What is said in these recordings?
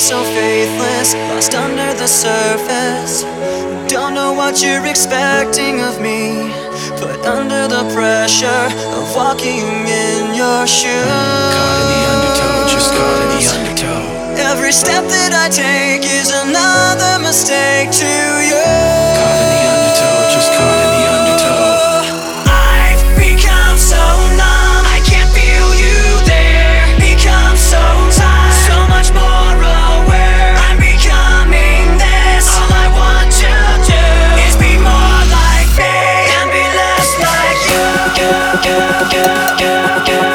so faithless, lost under the surface. Don't know what you're expecting of me. Put under the pressure of walking in your shoes. Caught in the undertow, just caught in the undertow. Every step that I take is another mistake to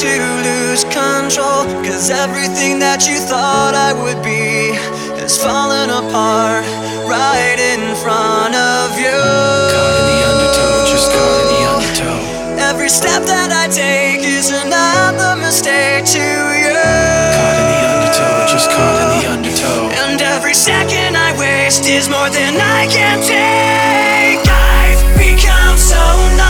to lose control. Cause everything that you thought I would be has fallen apart right in front of you. Caught in the undertow, just caught in the undertow. Every step that I take is another mistake to you. Caught in the undertow, just caught in the undertow. And every second I waste is more than I can take. I've become so numb,